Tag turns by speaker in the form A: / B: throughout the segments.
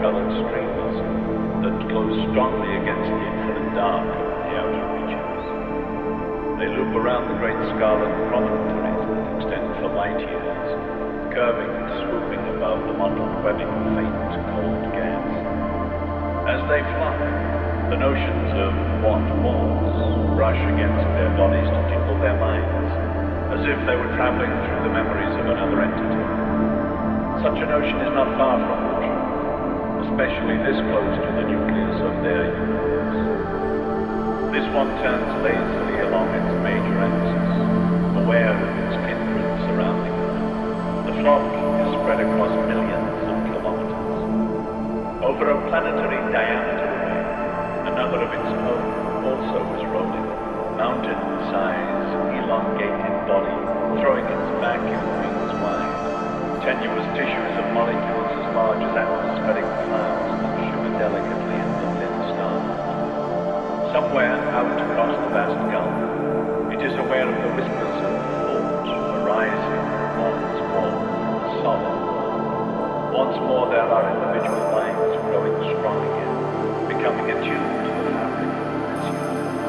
A: colored streams that glow strongly against the infinite dark of the outer reaches. They loop around the great scarlet promontories that extend for light years, curving and swooping above the mottled webbing of faint, cold gas. As they fly, the notions of what was brush against their bodies to tickle their minds, as if they were traveling through the memories of another entity. Such a notion is not far from especially this close to the nucleus of their universe. This one turns lazily along its major axis, aware of its kindred surrounding it. The flock is spread across millions of kilometers. Over a planetary diameter away, another of its own also is rolling, mountain size, elongated body, throwing its vacuum wings wide, tenuous tissues of molecules large as atmospheric clouds that shimmer delicately in the thin stars. Somewhere out across the vast gulf, it is aware of the whispers of thought arising once more, solid. One. Once more there are individual minds growing strong again, becoming attuned to the fabric of this universe.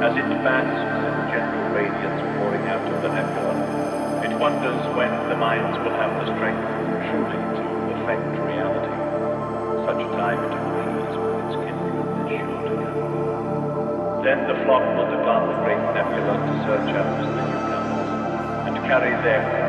A: As it basks in gentle radiance pouring out of the nebula, it wonders when the minds will have the strength truly to affect reality. Such a time it agrees with its kindred is sure to come. Then the flock will depart the great nebula to search out the newcomers and carry their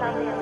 B: Kevin,